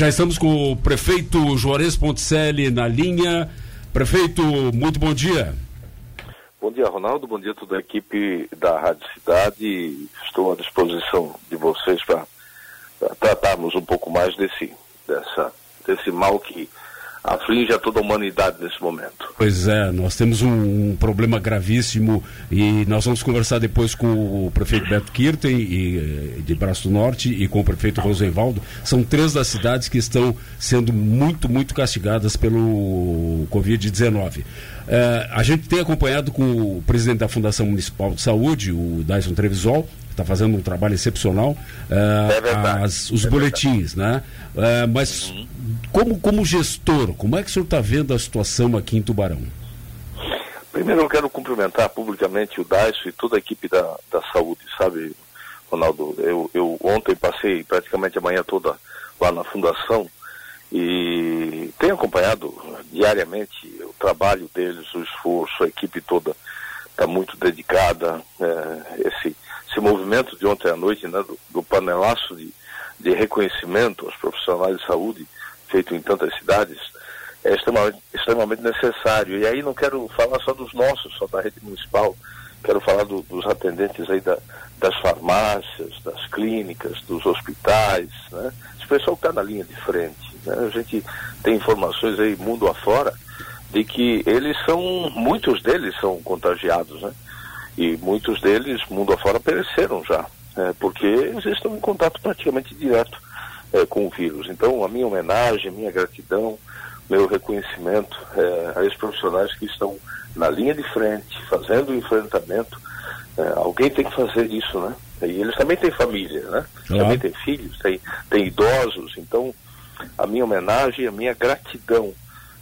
Já estamos com o prefeito Juarez Ponticelli na linha. Prefeito, muito bom dia. Bom dia, Ronaldo. Bom dia a toda a equipe da Rádio Cidade. Estou à disposição de vocês para tratarmos um pouco mais desse, dessa, desse mal que aflige a toda a humanidade nesse momento. Pois é, nós temos um, um, problema gravíssimo e nós vamos conversar depois com o prefeito Beto Kirten e, eh, de Braço do Norte e com o prefeito Rosenvaldo. São três das cidades que estão sendo muito, muito castigadas pelo Covid-19. É, a gente tem acompanhado com o presidente da Fundação Municipal de Saúde, o Dyson Trevisol, está fazendo um trabalho excepcional, é, é as, os é boletins, verdade. né? mas uhum como, como gestor, como é que o senhor está vendo a situação aqui em Tubarão? Primeiro eu quero cumprimentar publicamente o Daiso e toda a equipe da, da saúde, sabe, Ronaldo? Eu, eu ontem passei praticamente a manhã toda lá na fundação e tenho acompanhado diariamente o trabalho deles, o esforço, a equipe toda está muito dedicada. É, esse, esse movimento de ontem à noite, né, do, do panelaço de, de reconhecimento aos profissionais de saúde, feito em tantas cidades, é extremamente, extremamente necessário. E aí não quero falar só dos nossos, só da rede municipal, quero falar do, dos atendentes aí da, das farmácias, das clínicas, dos hospitais, né? Esse pessoal está na linha de frente. Né? A gente tem informações aí mundo afora de que eles são, muitos deles são contagiados, né? E muitos deles, mundo afora, pereceram já, né? porque eles estão em contato praticamente direto é, com o vírus. Então, a minha homenagem, a minha gratidão, meu reconhecimento é, a esses profissionais que estão na linha de frente, fazendo o enfrentamento. É, alguém tem que fazer isso, né? E eles também têm família, né? Também têm filhos, têm, têm idosos. Então, a minha homenagem, a minha gratidão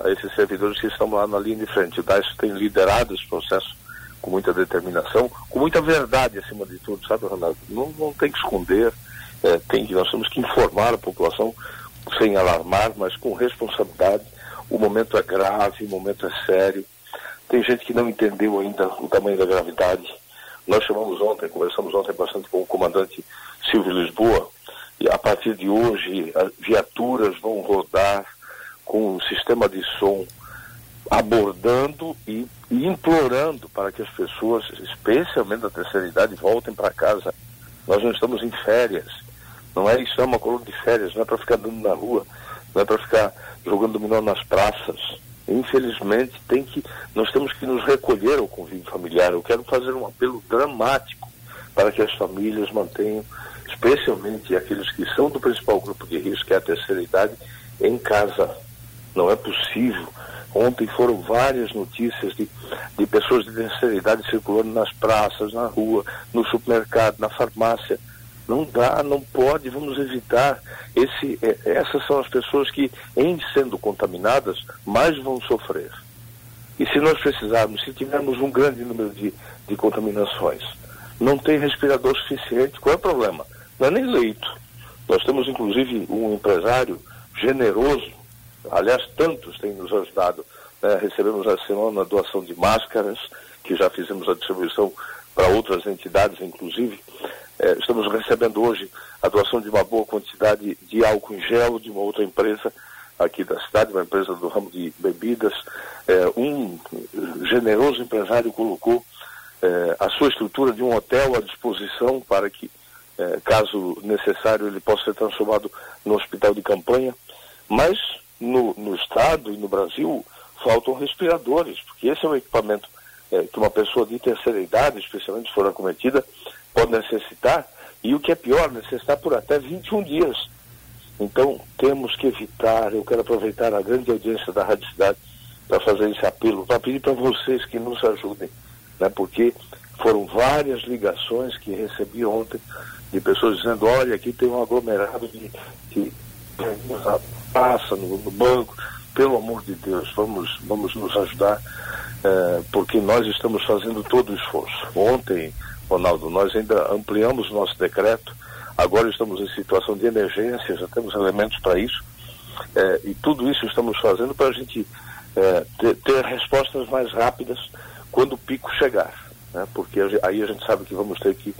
a esses servidores que estão lá na linha de frente. O DAIS tem liderado esse processo com muita determinação, com muita verdade acima de tudo, sabe, Ronaldo? Não, não tem que esconder, é, tem que, nós temos que informar a população sem alarmar, mas com responsabilidade. O momento é grave, o momento é sério. Tem gente que não entendeu ainda o tamanho da gravidade. Nós chamamos ontem, conversamos ontem bastante com o comandante Silvio Lisboa, e a partir de hoje viaturas vão rodar com um sistema de som abordando e, implorando para que as pessoas, especialmente da terceira idade, voltem para casa. Nós não estamos em férias. Não é isso, é uma coluna de férias, não é para ficar andando na rua, não é para ficar jogando dominó nas praças. Infelizmente, tem que, nós temos que nos recolher ao convívio familiar. Eu quero fazer um apelo dramático para que as famílias mantenham, especialmente aqueles que são do principal grupo de risco, que é a terceira idade, em casa. Não é possível. Ontem foram várias notícias de, de pessoas de terceira idade circulando nas praças, na rua, no supermercado, na farmácia não dá, não pode, vamos evitar. Esse, é, essas são as pessoas que, em sendo contaminadas, mais vão sofrer. E se nós precisarmos, se tivermos um grande número de, de contaminações, não tem respirador suficiente, qual é o problema? Não é nem leito. Nós temos, inclusive, um empresário generoso, aliás, tantos têm nos ajudado. Né? Recebemos a semana doação de máscaras, que já fizemos a distribuição para outras entidades, inclusive. É, estamos recebendo hoje a doação de uma boa quantidade de álcool em gel de uma outra empresa aqui da cidade, uma empresa do ramo de bebidas. É, um generoso empresário colocou é, a sua estrutura de um hotel à disposição para que, é, caso necessário, ele possa ser transformado no hospital de campanha. Mas no, no estado e no Brasil faltam respiradores, porque esse é um equipamento é, que uma pessoa de terceira idade, especialmente se for acometida, pode necessitar, e o que é pior, necessitar por até 21 dias. Então, temos que evitar, eu quero aproveitar a grande audiência da Rádio Cidade para fazer esse apelo, para pedir para vocês que nos ajudem, né? porque foram várias ligações que recebi ontem de pessoas dizendo, olha, aqui tem um aglomerado de, de passa no, no, banco, pelo amor de Deus, vamos, vamos nos ajudar, eh, porque nós estamos fazendo todo o esforço. Ontem, Ronaldo, nós ainda ampliamos nosso decreto, agora estamos em situação de emergência, já temos elementos para isso, é, e tudo isso estamos fazendo para a gente é, ter, ter, respostas mais rápidas quando o pico chegar, né? porque aí a gente sabe que vamos ter que,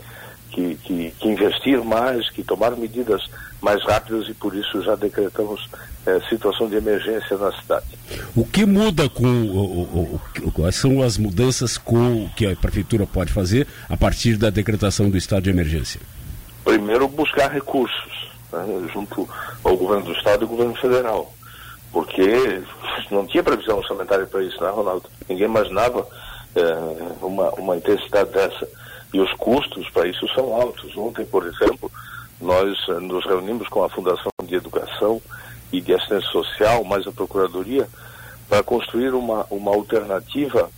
que, que, que, investir mais, que tomar medidas mais rápidas e por isso já decretamos é, situação de emergência na cidade. O que muda com o, o, o, quais são as mudanças com que a prefeitura pode fazer a partir da decretação do estado de emergência? Primeiro buscar recursos né, junto ao governo do estado e ao governo federal, porque não tinha previsão orçamentária para isso, né, Ronaldo? Ninguém imaginava é, uma, uma intensidade dessa e os custos para isso são altos. Ontem, por exemplo, nós eh, nos reunimos com a Fundação de Educação e de Assistência Social, mais a Procuradoria, para construir uma, uma alternativa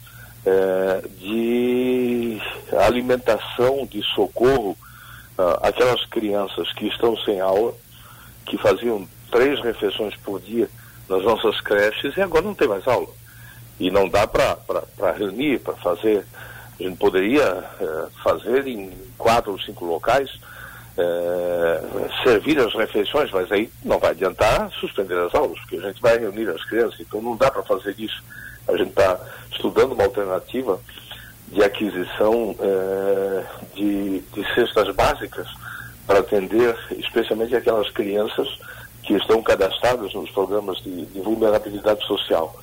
eh, de alimentação, de socorro uh, àquelas crianças que estão sem aula, que faziam três refeições por dia nas nossas creches e agora não tem mais aula. E não dá para reunir, para fazer gente poderia é, fazer em quatro ou cinco locais, é, servir as refeições, mas aí não vai adiantar suspender as aulas, porque a gente vai reunir as crianças, então não dá para fazer isso. A gente está estudando uma alternativa de aquisição é, de, de cestas básicas para atender especialmente aquelas crianças que estão cadastradas nos programas de, de vulnerabilidade social.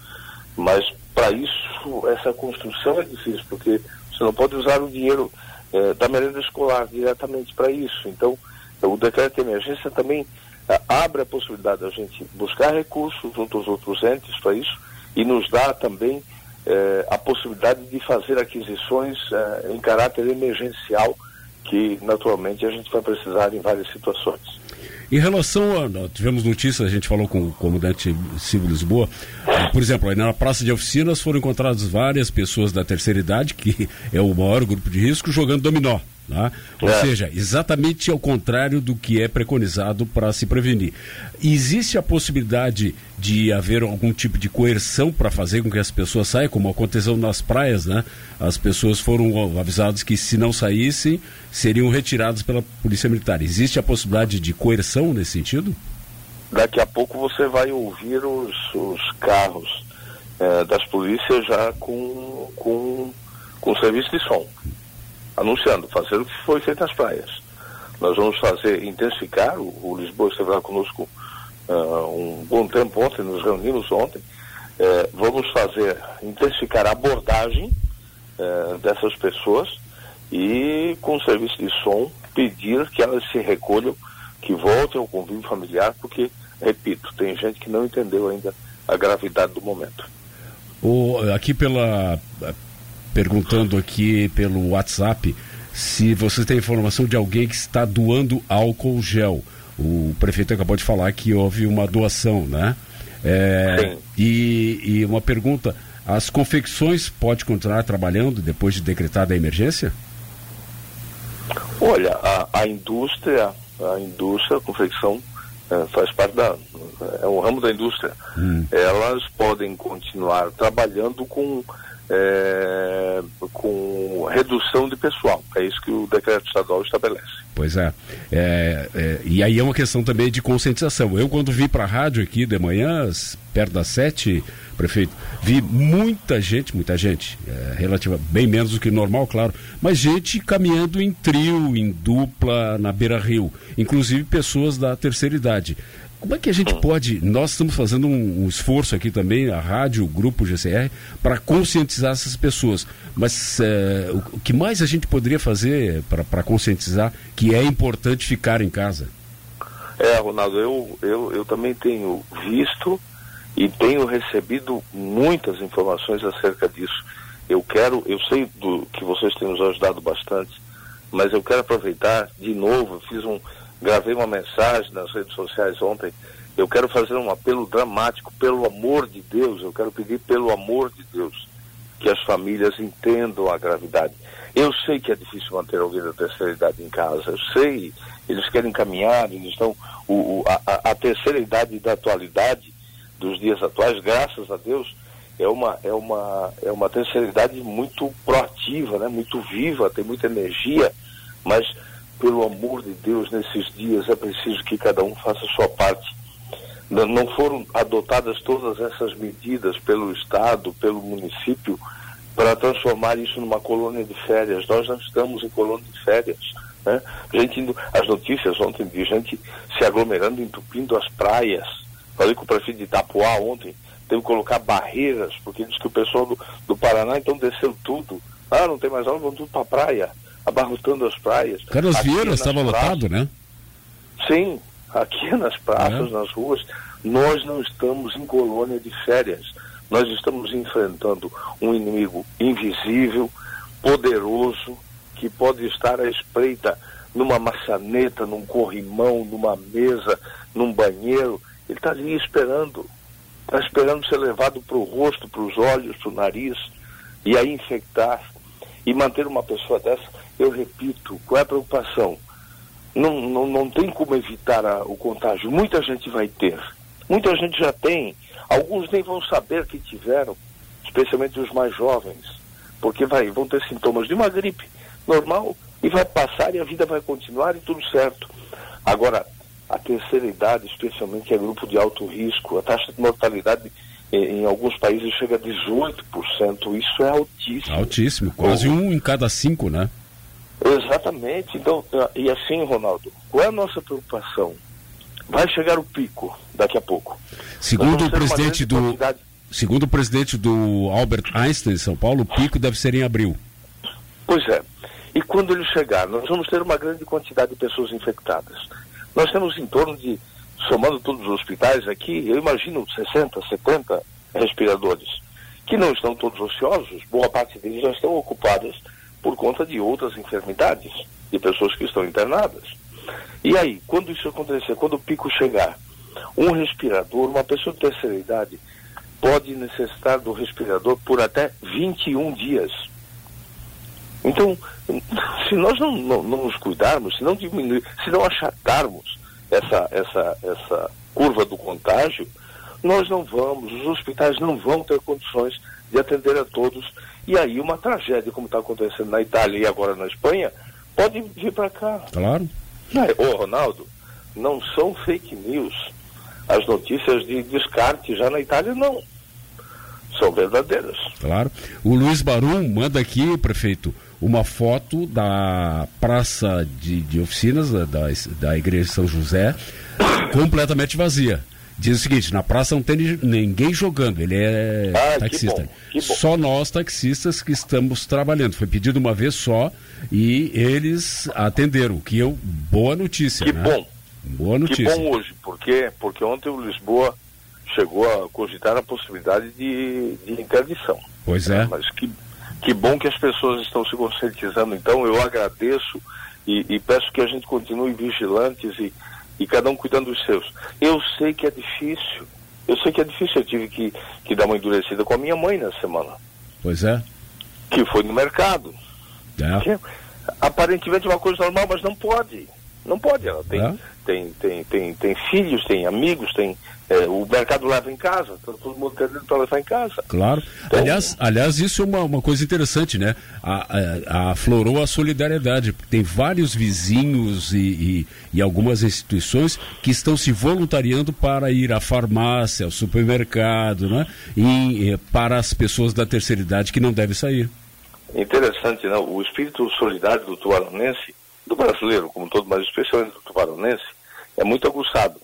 Mas para isso, essa construção é difícil, porque você não pode usar o dinheiro eh, da merenda escolar diretamente para isso. Então, o decreto de emergência também eh, abre a possibilidade da gente buscar recursos junto aos outros entes para isso e nos dá também eh, a possibilidade de fazer aquisições em caráter emergencial que naturalmente a gente vai precisar em várias situações. Em relação a. Tivemos notícias, a gente falou com o comandante Silvio Lisboa. Por exemplo, na praça de oficinas foram encontradas várias pessoas da terceira idade, que é o maior grupo de risco, jogando dominó. Né? Ou é. seja, exatamente ao contrário do que é preconizado para se prevenir. Existe a possibilidade de haver algum tipo de coerção para fazer com que as pessoas saiam, como aconteceu nas praias, né? As pessoas foram avisadas que se não saíssem, seriam retiradas pela Polícia Militar. Existe a possibilidade de coerção nesse sentido? Daqui a pouco você vai ouvir os, os carros é, das polícias já com, com, com serviço de som anunciando, fazer o que foi feito nas praias. Nós vamos fazer, intensificar, o, o Lisboa esteve lá conosco uh, um bom tempo ontem, nos reunimos ontem, uh, vamos fazer, intensificar a abordagem uh, dessas pessoas e com o serviço de som pedir que elas se recolham, que voltem ao convívio familiar, porque, repito, tem gente que não entendeu ainda a gravidade do momento. O, aqui pela perguntando aqui pelo WhatsApp se você tem informação de alguém que está doando álcool gel. O prefeito acabou de falar que houve uma doação, né? É, e, e, uma pergunta: as confecções pode continuar trabalhando depois de decretada a emergência? Olha, a, a indústria, a indústria, a confecção é, faz parte da é um ramo da indústria. Hum. Elas podem continuar trabalhando com é, com redução de pessoal. É isso que o decreto estadual estabelece. Pois é. é, é e aí é uma questão também de conscientização. Eu, quando vi para a rádio aqui de manhã, perto das sete, prefeito, vi muita gente, muita gente, é, relativa, bem menos do que normal, claro, mas gente caminhando em trio, em dupla, na beira-rio, inclusive pessoas da terceira idade. Como é que a gente pode, nós estamos fazendo um, um esforço aqui também, a rádio, o grupo GCR, para conscientizar essas pessoas. Mas é, o, o, que mais a gente poderia fazer para conscientizar que é importante ficar em casa? É, Ronaldo, eu, eu, eu também tenho visto e tenho recebido muitas informações acerca disso. Eu quero, eu sei do, que vocês têm nos ajudado bastante, mas eu quero aproveitar de novo, eu fiz um gravei uma mensagem nas redes sociais ontem. Eu quero fazer um apelo dramático, pelo amor de Deus, eu quero pedir pelo amor de Deus que as famílias entendam a gravidade. Eu sei que é difícil manter alguém da terceira idade em casa, eu sei, eles querem caminhar, eles estão. O, o, a, a terceira idade da atualidade, dos dias atuais, graças a Deus, é uma, é uma, é uma terceira idade muito proativa, né? muito viva, tem muita energia, mas pelo amor de Deus, nesses dias é preciso que cada um faça a sua parte. Não foram adotadas todas essas medidas pelo Estado, pelo município, para transformar isso numa colônia de férias. Nós não estamos em colônia de férias. Né? Gente indo, as notícias ontem de gente se aglomerando, entupindo as praias. Falei com o prefeito de Itapuá ontem, teve que colocar barreiras, porque diz que o pessoal do, do Paraná então desceu tudo. Ah, não tem mais aula, vão tudo para a praia, abarrotando as praias. Carlos Vieira estava lotado, né? Sim, aqui nas praças, é. nas ruas, nós não estamos em colônia de férias. Nós estamos enfrentando um inimigo invisível, poderoso, que pode estar à espreita numa maçaneta, num corrimão, numa mesa, num banheiro. Ele está ali esperando. Está esperando ser levado para o rosto, para os olhos, para o nariz, e aí infectar. E manter uma pessoa dessa, eu repito, qual é a preocupação? Não, não, não tem como evitar a, o contágio. Muita gente vai ter. Muita gente já tem. Alguns nem vão saber que tiveram, especialmente os mais jovens, porque vai, vão ter sintomas de uma gripe normal e vai passar e a vida vai continuar e tudo certo. Agora, a terceira idade, especialmente, é grupo de alto risco. A taxa de mortalidade em, alguns países chega a 18%. Isso é altíssimo. Altíssimo, quase um em cada cinco, né? Exatamente. Então, e assim, Ronaldo, qual é a nossa preocupação? Vai chegar o pico daqui a pouco. Segundo o presidente do quantidade... segundo o presidente do Albert Einstein em São Paulo, o pico deve ser em abril. Pois é. E quando ele chegar, nós vamos ter uma grande quantidade de pessoas infectadas. Nós temos em torno de, somando todos os hospitais aqui, eu imagino 60, 70 respiradores, que não estão todos ociosos, boa parte deles já estão ocupadas por conta de outras enfermidades, de pessoas que estão internadas. E aí, quando isso acontecer, quando o pico chegar, um respirador, uma pessoa de terceira idade, pode necessitar do respirador por até 21 dias. Então, se nós não, não, não nos cuidarmos, se não diminuir, se não achatarmos essa, essa, essa curva do contágio, nós não vamos, os hospitais não vão ter condições de atender a todos. E aí uma tragédia, como está acontecendo na Itália e agora na Espanha, pode vir para cá. Claro. Ô, Ronaldo, não são fake news. As notícias de descarte já na Itália não. São verdadeiras. Claro. O Luiz Barum manda aqui, prefeito, uma foto da praça de, de oficinas da, da, da Igreja de São José completamente vazia. Diz o seguinte, na praça não tem ninguém jogando, ele é ah, taxista. Que bom, que bom. Só nós taxistas que estamos trabalhando. Foi pedido uma vez só e eles atenderam, que eu boa notícia, Que né? bom. Boa notícia. Que bom hoje, porque porque ontem o Lisboa chegou a cogitar a possibilidade de, de interdição. Pois é. Mas que que bom que as pessoas estão se conscientizando. Então, eu agradeço e, e peço que a gente continue vigilantes e, e cada um cuidando dos seus. Eu sei que é difícil. Eu sei que é difícil. Eu tive que, que dar uma endurecida com a minha mãe na semana. Pois é. Que foi no mercado. É. Que, aparentemente é uma coisa normal, mas não pode. Não pode. Ela tem, é. Tem, tem, tem, tem filhos, tem amigos, tem, é, o mercado leva em casa, então todo mundo tem para levar em casa. Claro. Então, aliás, aliás, isso é uma, uma coisa interessante, né? A, a, aflorou a solidariedade. Tem vários vizinhos e, e, e, algumas instituições que estão se voluntariando para ir à farmácia, ao supermercado, né? E, e para as pessoas da terceira idade que não devem sair. Interessante, não? O espírito solidário do tubaronense, do brasileiro como todo, mas especialmente do tubaronense, é muito aguçado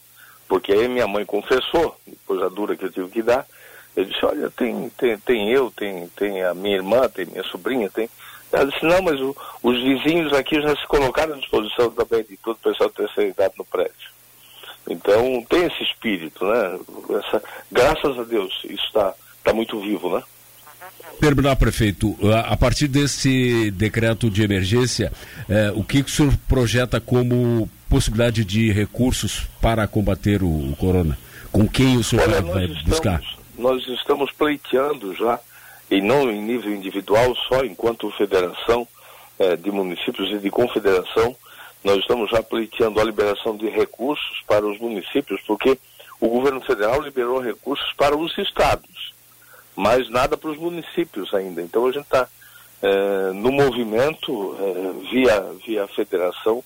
porque aí minha mãe confessou, coisa dura que eu tive que dar. Eu disse, olha, tem, tem, tem eu, tem, tem a minha irmã, tem minha sobrinha, tem. Ela disse, não, mas o, os vizinhos aqui já se colocaram à disposição também de todo o pessoal de terceira idade no prédio. Então tem esse espírito, né? Essa, graças a Deus, isso está tá muito vivo, né? Terminar, prefeito, a partir desse decreto de emergência, eh, o que, que o senhor projeta como possibilidade de recursos para combater o, o corona? Com quem o senhor Olha, vai estamos, buscar? Nós estamos pleiteando já, e não em nível individual, só enquanto federação eh, de municípios e de confederação, nós estamos já pleiteando a liberação de recursos para os municípios, porque o governo federal liberou recursos para os estados, mas nada para os municípios ainda. Então a gente está eh, no movimento eh, via, via federação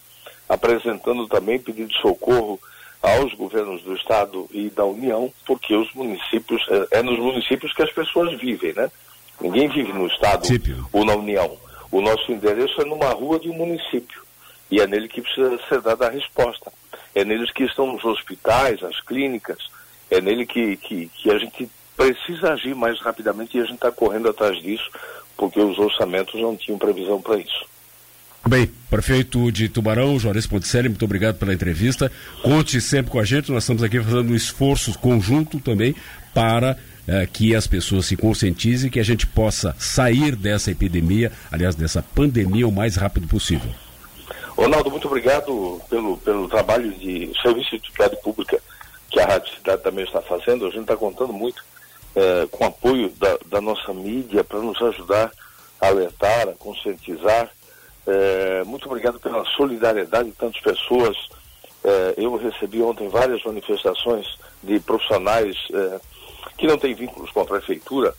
apresentando também pedido de socorro aos governos do Estado e da União, porque os municípios, é, é nos municípios que as pessoas vivem, né? Ninguém vive no Estado ou na União. O nosso endereço é numa rua de um município. E é nele que precisa ser dada a resposta. É neles que estão nos hospitais, as clínicas, é nele que, que, que a gente precisa agir mais rapidamente e a gente está correndo atrás disso, porque os orçamentos não tinham previsão para isso. Bem, prefeito de Tubarão, Juarez Ponticelli, muito obrigado pela entrevista. Conte sempre com a gente, nós estamos aqui fazendo um esforço conjunto também para eh, que as pessoas se conscientizem e que a gente possa sair dessa epidemia, aliás, dessa pandemia, o mais rápido possível. Ronaldo, muito obrigado pelo, pelo trabalho de serviço de utilidade pública que a Rádio Cidade também está fazendo. A gente está contando muito eh, com apoio da, da nossa mídia para nos ajudar a alertar, a conscientizar é, muito obrigado pela solidariedade de tantas pessoas. É, eu recebi ontem várias manifestações de profissionais é, que não têm vínculos com a prefeitura,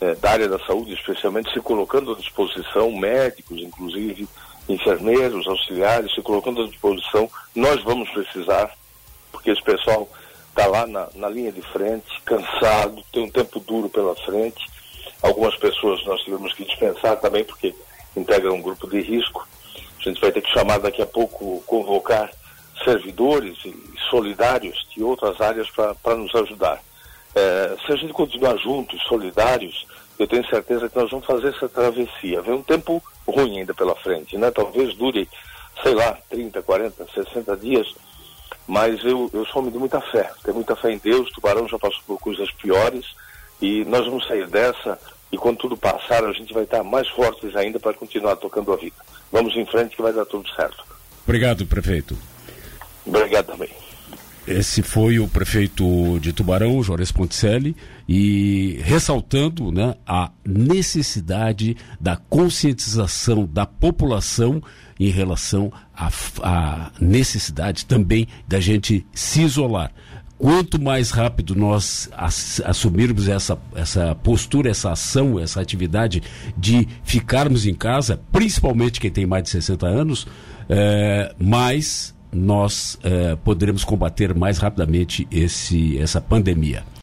é, da área da saúde, especialmente, se colocando à disposição, médicos, inclusive, enfermeiros, auxiliares, se colocando à disposição. Nós vamos precisar, porque esse pessoal está lá na, na linha de frente, cansado, tem um tempo duro pela frente. Algumas pessoas nós tivemos que dispensar também, porque integra um grupo de risco. A gente vai ter que chamar daqui a pouco, convocar servidores e solidários de outras áreas para nos ajudar. É, se a gente continuar juntos, solidários, eu tenho certeza que nós vamos fazer essa travessia. Vem um tempo ruim ainda pela frente, né? Talvez dure, sei lá, 30, 40, 60 dias, mas eu, eu sou homem de muita fé, tenho muita fé em Deus, Tubarão já passou por coisas piores e nós vamos sair dessa e quando tudo passar, a gente vai estar mais fortes ainda para continuar tocando a vida. Vamos em frente que vai dar tudo certo. Obrigado, prefeito. Obrigado também. Esse foi o prefeito de Tubarão, Jorge Ponticelli, e ressaltando né, a necessidade da conscientização da população em relação à necessidade também da gente se isolar. Quanto mais rápido nós assumirmos essa, essa postura, essa ação, essa atividade de ficarmos em casa, principalmente quem tem mais de 60 anos, é, mais nós é, poderemos combater mais rapidamente esse, essa pandemia.